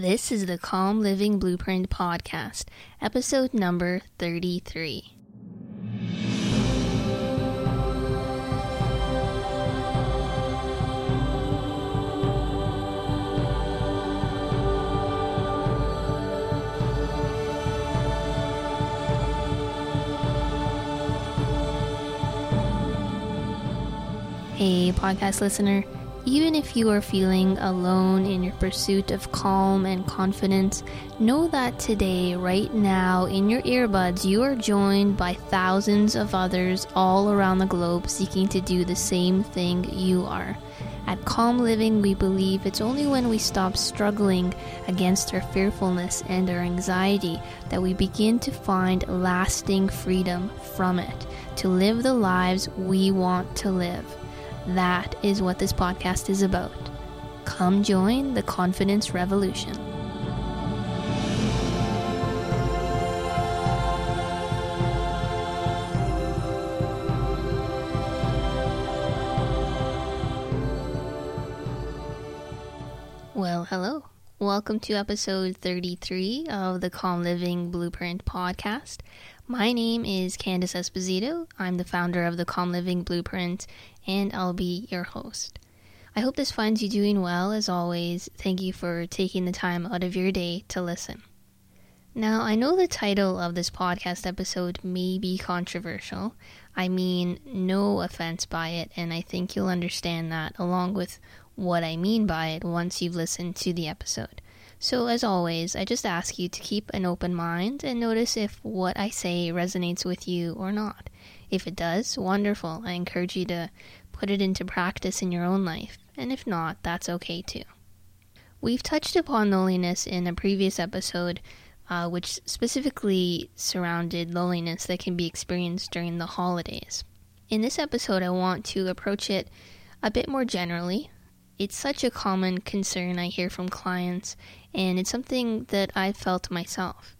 This is the Calm Living Blueprint Podcast, episode number 33. Hey, podcast listener. Even if you are feeling alone in your pursuit of calm and confidence, know that today, right now, in your earbuds, you are joined by thousands of others all around the globe seeking to do the same thing you are. At Calm Living, we believe it's only when we stop struggling against our fearfulness and our anxiety that we begin to find lasting freedom from it, to live the lives we want to live. That is what this podcast is about. Come join the confidence revolution. Well, hello. Welcome to episode 33 of the Calm Living Blueprint podcast. My name is Candice Esposito. I'm the founder of the Calm Living Blueprint, and I'll be your host. I hope this finds you doing well as always. Thank you for taking the time out of your day to listen. Now, I know the title of this podcast episode may be controversial. I mean, no offense by it, and I think you'll understand that along with what I mean by it once you've listened to the episode. So, as always, I just ask you to keep an open mind and notice if what I say resonates with you or not. If it does, wonderful. I encourage you to put it into practice in your own life, and if not, that's okay too. We've touched upon loneliness in a previous episode, uh, which specifically surrounded loneliness that can be experienced during the holidays. In this episode, I want to approach it a bit more generally, it's such a common concern I hear from clients, and it's something that I've felt myself.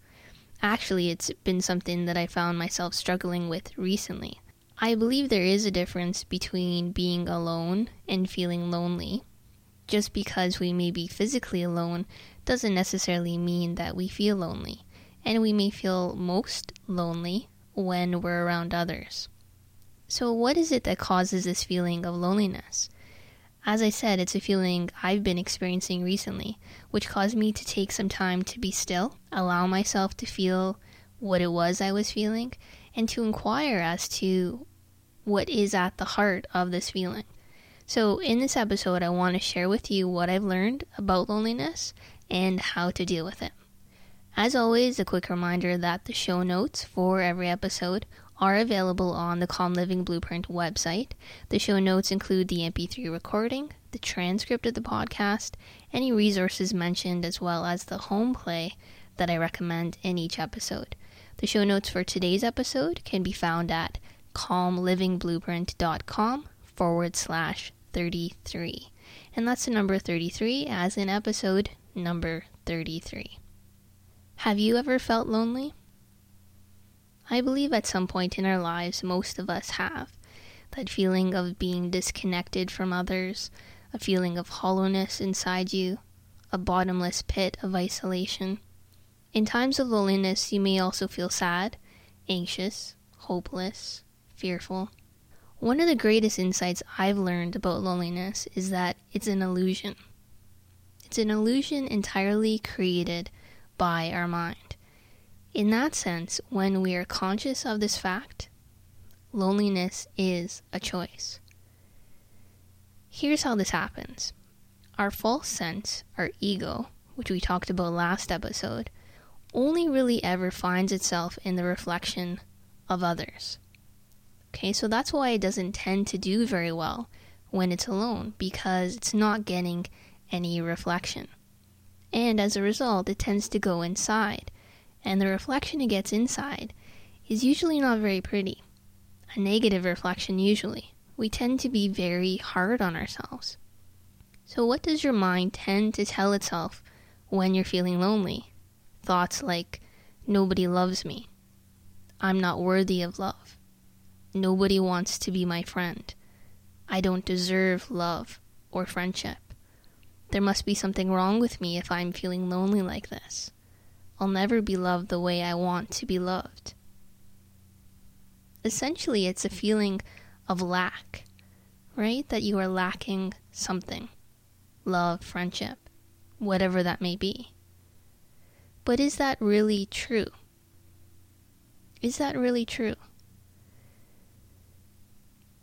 Actually, it's been something that I found myself struggling with recently. I believe there is a difference between being alone and feeling lonely. Just because we may be physically alone doesn't necessarily mean that we feel lonely, and we may feel most lonely when we're around others. So, what is it that causes this feeling of loneliness? As I said, it's a feeling I've been experiencing recently, which caused me to take some time to be still, allow myself to feel what it was I was feeling, and to inquire as to what is at the heart of this feeling. So, in this episode, I want to share with you what I've learned about loneliness and how to deal with it. As always, a quick reminder that the show notes for every episode are available on the Calm Living Blueprint website. The show notes include the MP3 recording, the transcript of the podcast, any resources mentioned, as well as the home play that I recommend in each episode. The show notes for today's episode can be found at calmlivingblueprint.com forward slash 33. And that's the number 33 as in episode number 33. Have you ever felt lonely? I believe at some point in our lives, most of us have. That feeling of being disconnected from others, a feeling of hollowness inside you, a bottomless pit of isolation. In times of loneliness, you may also feel sad, anxious, hopeless, fearful. One of the greatest insights I've learned about loneliness is that it's an illusion. It's an illusion entirely created by our mind. In that sense, when we are conscious of this fact, loneliness is a choice. Here's how this happens our false sense, our ego, which we talked about last episode, only really ever finds itself in the reflection of others. Okay, so that's why it doesn't tend to do very well when it's alone because it's not getting any reflection. And as a result, it tends to go inside and the reflection it gets inside is usually not very pretty. A negative reflection, usually. We tend to be very hard on ourselves. So, what does your mind tend to tell itself when you're feeling lonely? Thoughts like, nobody loves me. I'm not worthy of love. Nobody wants to be my friend. I don't deserve love or friendship. There must be something wrong with me if I'm feeling lonely like this. I'll never be loved the way I want to be loved. Essentially, it's a feeling of lack, right? That you are lacking something love, friendship, whatever that may be. But is that really true? Is that really true?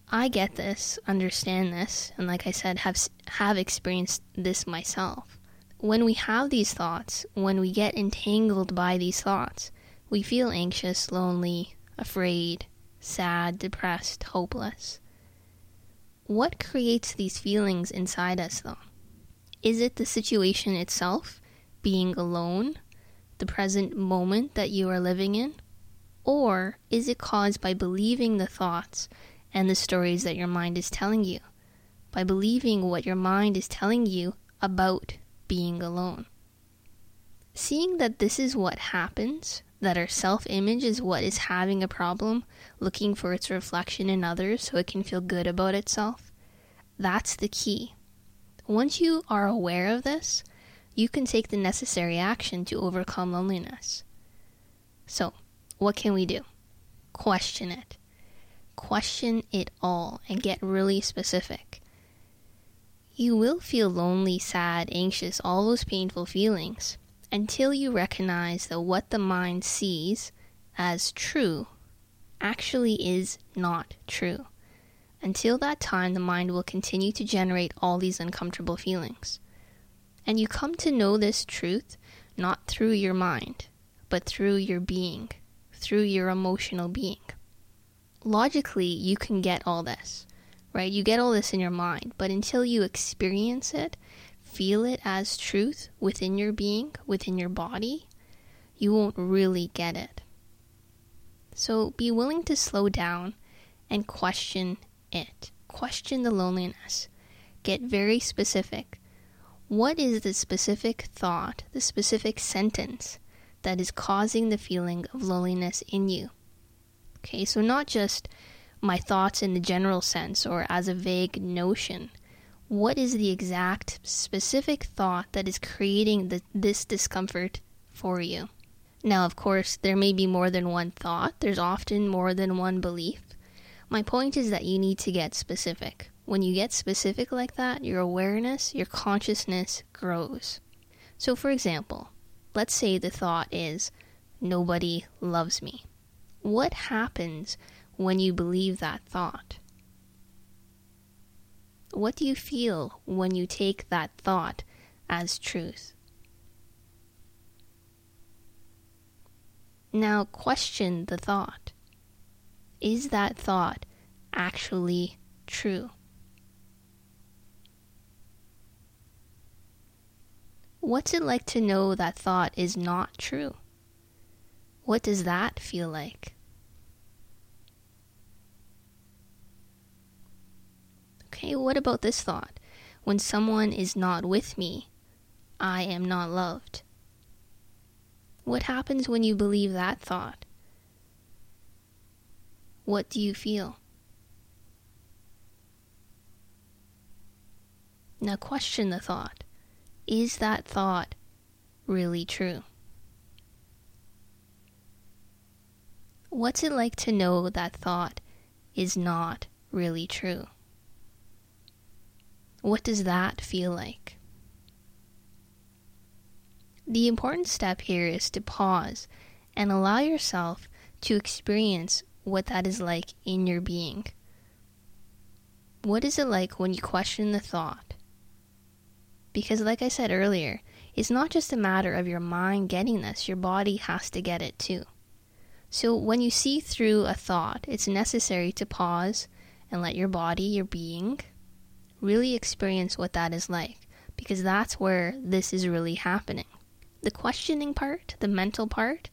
I get this, understand this, and like I said, have have experienced this myself. When we have these thoughts, when we get entangled by these thoughts, we feel anxious, lonely, afraid, sad, depressed, hopeless. What creates these feelings inside us, though? Is it the situation itself, being alone, the present moment that you are living in? Or is it caused by believing the thoughts and the stories that your mind is telling you? By believing what your mind is telling you about being alone. Seeing that this is what happens, that our self image is what is having a problem, looking for its reflection in others so it can feel good about itself, that's the key. Once you are aware of this, you can take the necessary action to overcome loneliness. So, what can we do? Question it. Question it all and get really specific. You will feel lonely, sad, anxious, all those painful feelings until you recognize that what the mind sees as true actually is not true. Until that time, the mind will continue to generate all these uncomfortable feelings. And you come to know this truth not through your mind, but through your being, through your emotional being. Logically, you can get all this, right? You get all this in your mind, but until you experience it, feel it as truth within your being, within your body, you won't really get it. So be willing to slow down and question it. Question the loneliness. Get very specific. What is the specific thought, the specific sentence that is causing the feeling of loneliness in you? Okay, so not just my thoughts in the general sense or as a vague notion. What is the exact specific thought that is creating the, this discomfort for you? Now, of course, there may be more than one thought, there's often more than one belief. My point is that you need to get specific. When you get specific like that, your awareness, your consciousness grows. So, for example, let's say the thought is, nobody loves me. What happens when you believe that thought? What do you feel when you take that thought as truth? Now question the thought. Is that thought actually true? What's it like to know that thought is not true? What does that feel like? Okay, what about this thought? When someone is not with me, I am not loved. What happens when you believe that thought? What do you feel? Now question the thought. Is that thought really true? What's it like to know that thought is not really true? What does that feel like? The important step here is to pause and allow yourself to experience what that is like in your being. What is it like when you question the thought? Because, like I said earlier, it's not just a matter of your mind getting this, your body has to get it too. So, when you see through a thought, it's necessary to pause and let your body, your being, really experience what that is like, because that's where this is really happening. The questioning part, the mental part,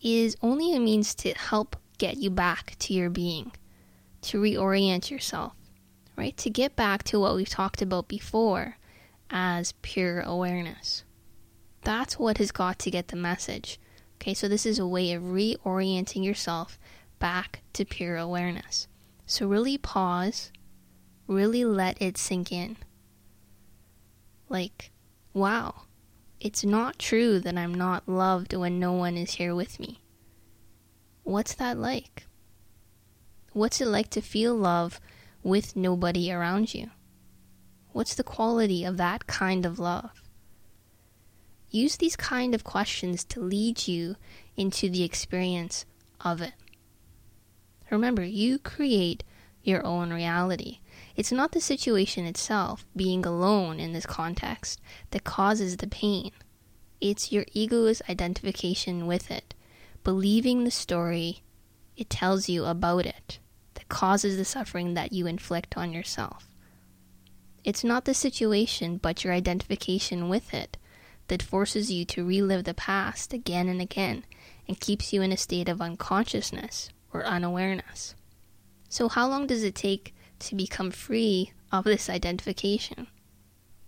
is only a means to help get you back to your being, to reorient yourself, right? To get back to what we've talked about before as pure awareness. That's what has got to get the message. Okay, so this is a way of reorienting yourself back to pure awareness. So really pause, really let it sink in. Like, wow, it's not true that I'm not loved when no one is here with me. What's that like? What's it like to feel love with nobody around you? What's the quality of that kind of love? Use these kind of questions to lead you into the experience of it. Remember, you create your own reality. It's not the situation itself, being alone in this context, that causes the pain. It's your ego's identification with it, believing the story it tells you about it, that causes the suffering that you inflict on yourself. It's not the situation, but your identification with it that forces you to relive the past again and again and keeps you in a state of unconsciousness or unawareness. So, how long does it take to become free of this identification?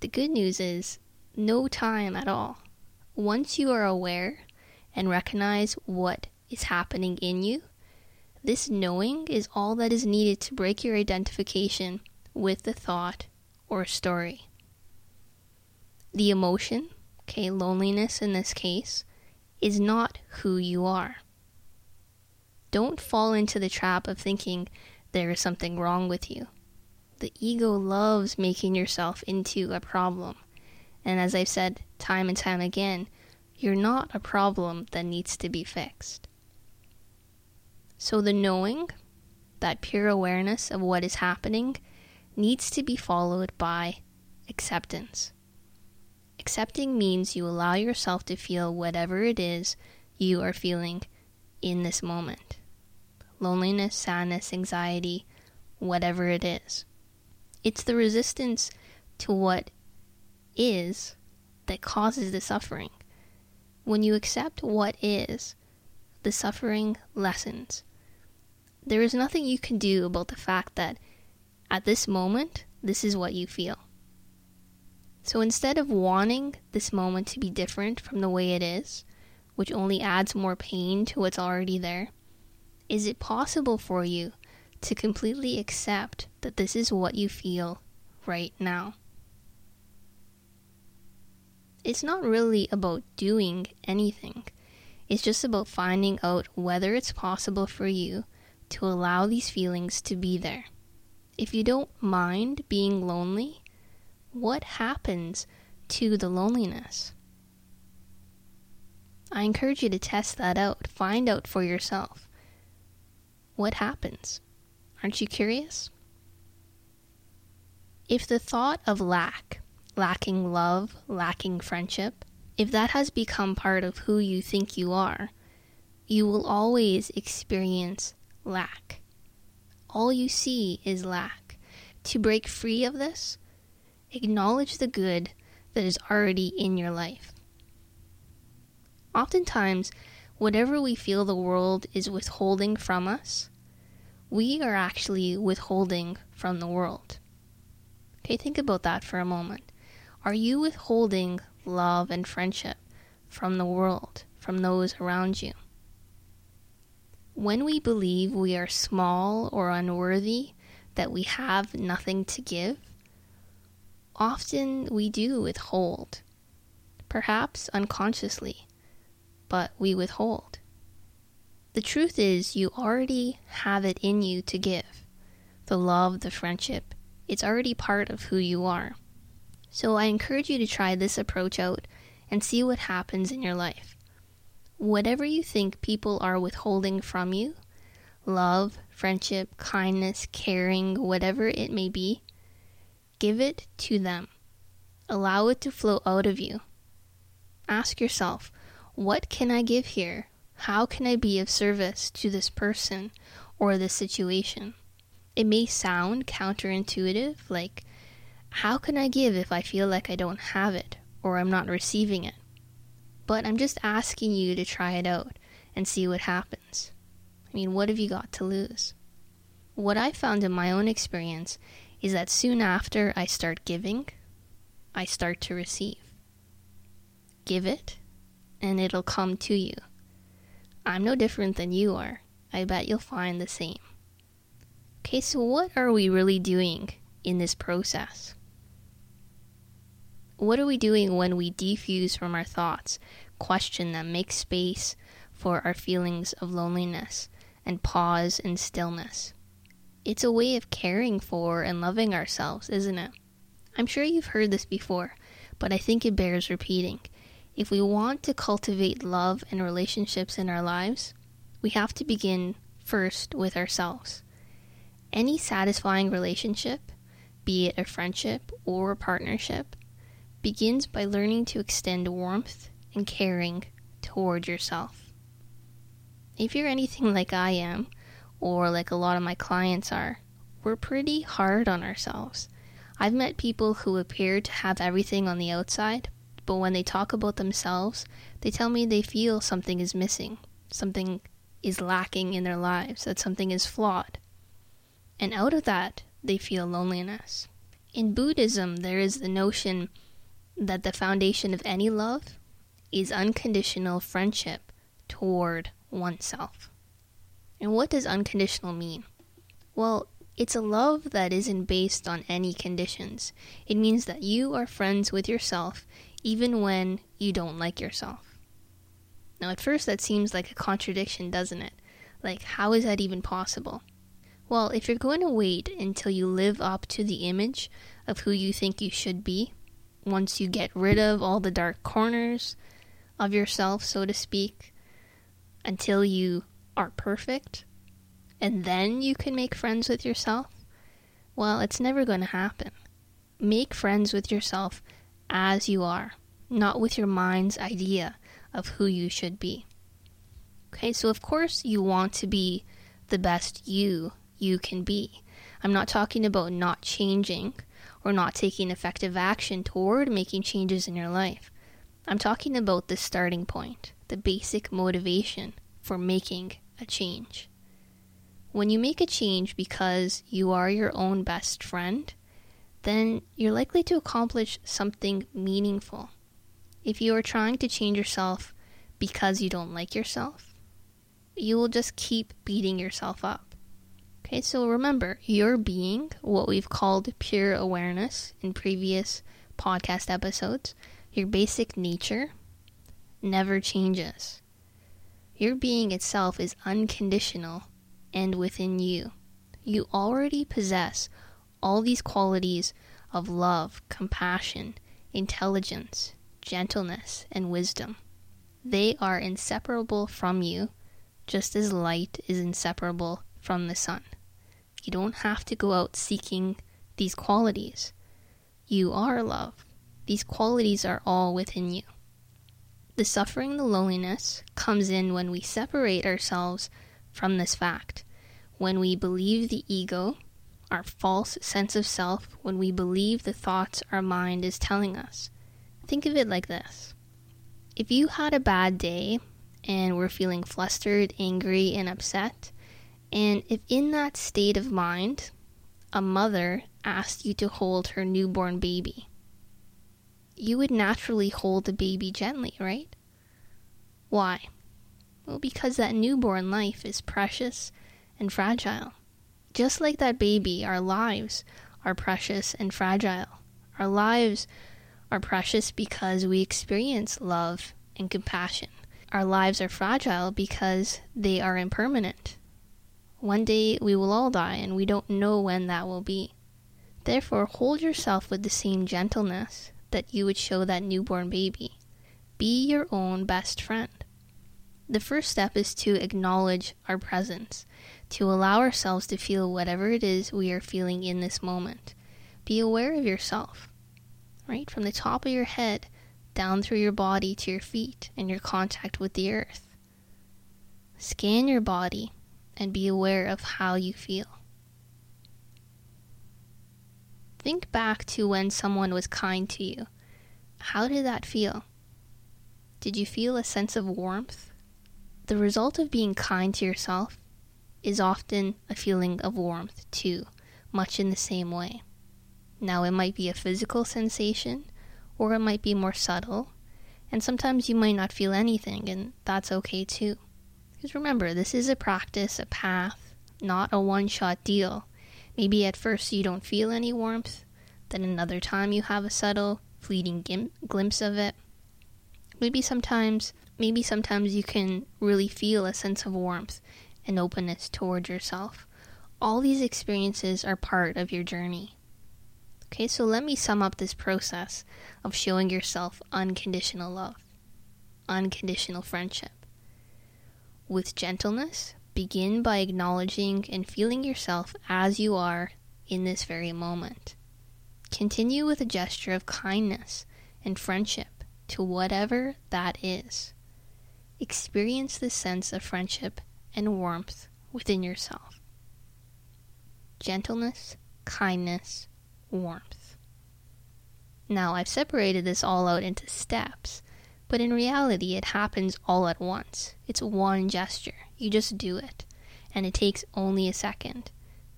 The good news is no time at all. Once you are aware and recognize what is happening in you, this knowing is all that is needed to break your identification with the thought or story. The emotion, okay, loneliness in this case, is not who you are. Don't fall into the trap of thinking there is something wrong with you. The ego loves making yourself into a problem. And as I've said time and time again, you're not a problem that needs to be fixed. So the knowing, that pure awareness of what is happening, needs to be followed by acceptance. Accepting means you allow yourself to feel whatever it is you are feeling in this moment loneliness, sadness, anxiety, whatever it is. It's the resistance to what is that causes the suffering. When you accept what is, the suffering lessens. There is nothing you can do about the fact that at this moment, this is what you feel. So instead of wanting this moment to be different from the way it is, which only adds more pain to what's already there, is it possible for you to completely accept that this is what you feel right now? It's not really about doing anything. It's just about finding out whether it's possible for you to allow these feelings to be there. If you don't mind being lonely, what happens to the loneliness? I encourage you to test that out, find out for yourself what happens? Aren't you curious? If the thought of lack, lacking love, lacking friendship, if that has become part of who you think you are, you will always experience lack. All you see is lack. To break free of this, acknowledge the good that is already in your life. Oftentimes, whatever we feel the world is withholding from us, we are actually withholding from the world. Okay, think about that for a moment. Are you withholding love and friendship from the world, from those around you? When we believe we are small or unworthy, that we have nothing to give, often we do withhold, perhaps unconsciously but we withhold. The truth is, you already have it in you to give. The love, the friendship, it's already part of who you are. So I encourage you to try this approach out and see what happens in your life. Whatever you think people are withholding from you love, friendship, kindness, caring, whatever it may be give it to them. Allow it to flow out of you. Ask yourself, what can I give here? How can I be of service to this person or this situation? It may sound counterintuitive, like, how can I give if I feel like I don't have it or I'm not receiving it? But I'm just asking you to try it out and see what happens. I mean, what have you got to lose? What I found in my own experience is that soon after I start giving, I start to receive. Give it, and it'll come to you. I'm no different than you are. I bet you'll find the same. Okay, so what are we really doing in this process? What are we doing when we defuse from our thoughts, question them, make space for our feelings of loneliness, and pause in stillness? It's a way of caring for and loving ourselves, isn't it? I'm sure you've heard this before, but I think it bears repeating. If we want to cultivate love and relationships in our lives, we have to begin first with ourselves. Any satisfying relationship, be it a friendship or a partnership, begins by learning to extend warmth and caring toward yourself. If you're anything like I am, or like a lot of my clients are, we're pretty hard on ourselves. I've met people who appear to have everything on the outside, but when they talk about themselves, they tell me they feel something is missing, something is lacking in their lives, that something is flawed. And out of that, they feel loneliness. In Buddhism, there is the notion that the foundation of any love is unconditional friendship toward oneself. And what does unconditional mean? Well, it's a love that isn't based on any conditions. It means that you are friends with yourself even when you don't like yourself. Now, at first, that seems like a contradiction, doesn't it? Like, how is that even possible? Well, if you're going to wait until you live up to the image of who you think you should be, once you get rid of all the dark corners of yourself, so to speak, until you are perfect, and then you can make friends with yourself? Well, it's never going to happen. Make friends with yourself as you are, not with your mind's idea of who you should be. Okay, so of course you want to be the best you you can be. I'm not talking about not changing or not taking effective action toward making changes in your life. I'm talking about the starting point, the basic motivation for making a change. When you make a change because you are your own best friend, then you're likely to accomplish something meaningful. If you are trying to change yourself because you don't like yourself, you will just keep beating yourself up. Okay, so remember, your being, what we've called pure awareness in previous podcast episodes, your basic nature, never changes. Your being itself is unconditional and within you. You already possess all these qualities of love, compassion, intelligence, gentleness, and wisdom. They are inseparable from you, just as light is inseparable from the sun. You don't have to go out seeking these qualities. You are love. These qualities are all within you. The suffering, the loneliness, comes in when we separate ourselves from this fact. When we believe the ego, our false sense of self, when we believe the thoughts our mind is telling us. Think of it like this if you had a bad day and were feeling flustered, angry, and upset, and if in that state of mind a mother asked you to hold her newborn baby, you would naturally hold the baby gently, right? Why? Well, because that newborn life is precious and fragile. Just like that baby, our lives are precious and fragile. Our lives are precious because we experience love and compassion. Our lives are fragile because they are impermanent. One day we will all die, and we don't know when that will be. Therefore, hold yourself with the same gentleness that you would show that newborn baby. Be your own best friend. The first step is to acknowledge our presence, to allow ourselves to feel whatever it is we are feeling in this moment. Be aware of yourself, right? From the top of your head down through your body to your feet and your contact with the earth. Scan your body and be aware of how you feel. Think back to when someone was kind to you. How did that feel? Did you feel a sense of warmth? The result of being kind to yourself is often a feeling of warmth, too, much in the same way. Now, it might be a physical sensation, or it might be more subtle, and sometimes you might not feel anything, and that's okay too. Because remember, this is a practice, a path, not a one shot deal. Maybe at first you don't feel any warmth, then another time you have a subtle fleeting gim- glimpse of it. Maybe sometimes, maybe sometimes you can really feel a sense of warmth and openness towards yourself. All these experiences are part of your journey. Okay, so let me sum up this process of showing yourself unconditional love, unconditional friendship. With gentleness, begin by acknowledging and feeling yourself as you are in this very moment. Continue with a gesture of kindness and friendship to whatever that is. Experience this sense of friendship and warmth within yourself. Gentleness, kindness, warmth. Now, I've separated this all out into steps, but in reality, it happens all at once. It's one gesture. You just do it, and it takes only a second,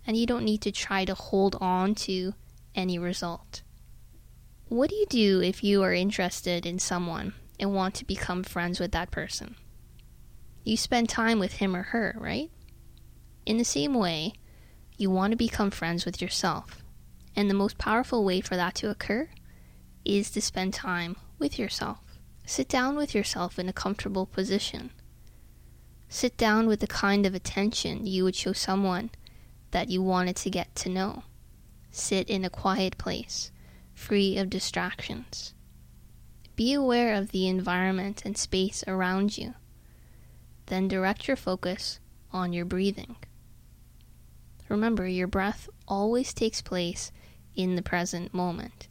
and you don't need to try to hold on to any result. What do you do if you are interested in someone and want to become friends with that person? You spend time with him or her, right? In the same way, you want to become friends with yourself. And the most powerful way for that to occur is to spend time with yourself. Sit down with yourself in a comfortable position. Sit down with the kind of attention you would show someone that you wanted to get to know. Sit in a quiet place free of distractions. Be aware of the environment and space around you. Then direct your focus on your breathing. Remember, your breath always takes place in the present moment.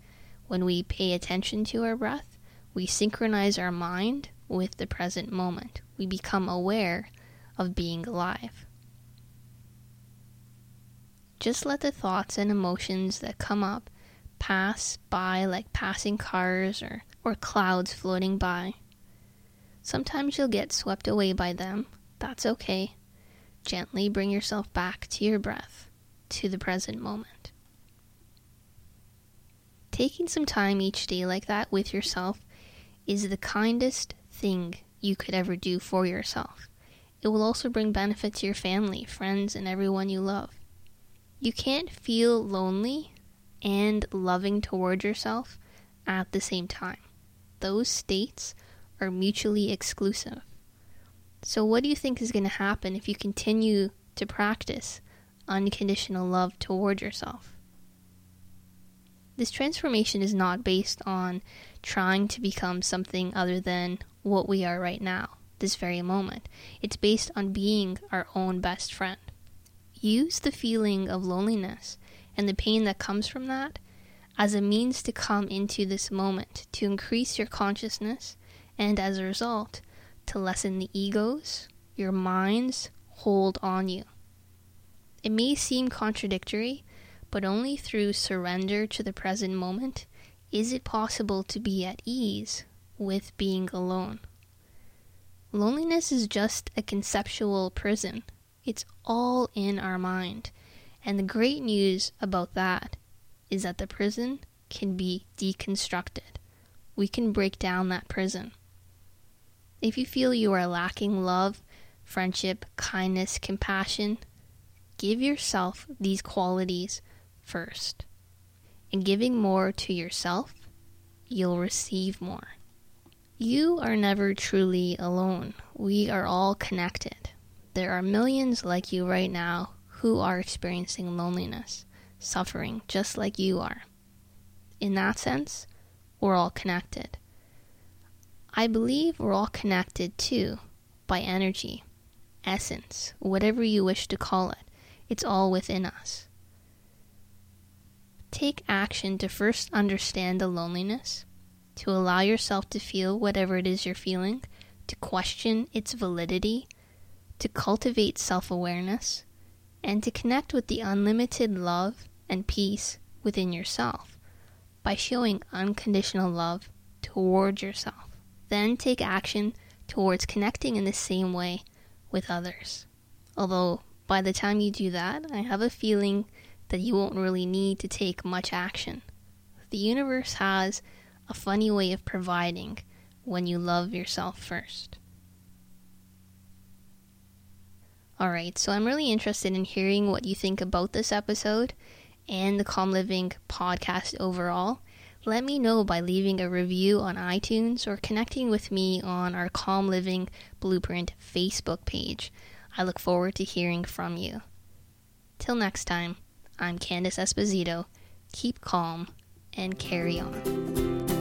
When we pay attention to our breath, we synchronize our mind with the present moment. We become aware of being alive. Just let the thoughts and emotions that come up pass by like passing cars or, or clouds floating by. Sometimes you'll get swept away by them. That's okay. Gently bring yourself back to your breath, to the present moment. Taking some time each day like that with yourself is the kindest thing you could ever do for yourself. It will also bring benefit to your family, friends, and everyone you love. You can't feel lonely and loving towards yourself at the same time. Those states are mutually exclusive. So, what do you think is going to happen if you continue to practice unconditional love toward yourself? This transformation is not based on trying to become something other than what we are right now, this very moment. It's based on being our own best friend. Use the feeling of loneliness and the pain that comes from that as a means to come into this moment, to increase your consciousness, and as a result, to lessen the egos your minds hold on you. It may seem contradictory, but only through surrender to the present moment is it possible to be at ease with being alone. Loneliness is just a conceptual prison. It's all in our mind. And the great news about that is that the prison can be deconstructed. We can break down that prison. If you feel you are lacking love, friendship, kindness, compassion, give yourself these qualities first. In giving more to yourself, you'll receive more. You are never truly alone. We are all connected. There are millions like you right now who are experiencing loneliness, suffering, just like you are. In that sense, we're all connected. I believe we're all connected too by energy, essence, whatever you wish to call it. It's all within us. Take action to first understand the loneliness, to allow yourself to feel whatever it is you're feeling, to question its validity, to cultivate self awareness, and to connect with the unlimited love and peace within yourself by showing unconditional love towards yourself. Then take action towards connecting in the same way with others. Although, by the time you do that, I have a feeling that you won't really need to take much action. The universe has a funny way of providing when you love yourself first. Alright, so I'm really interested in hearing what you think about this episode and the Calm Living podcast overall. Let me know by leaving a review on iTunes or connecting with me on our Calm Living Blueprint Facebook page. I look forward to hearing from you. Till next time, I'm Candice Esposito. Keep calm and carry on.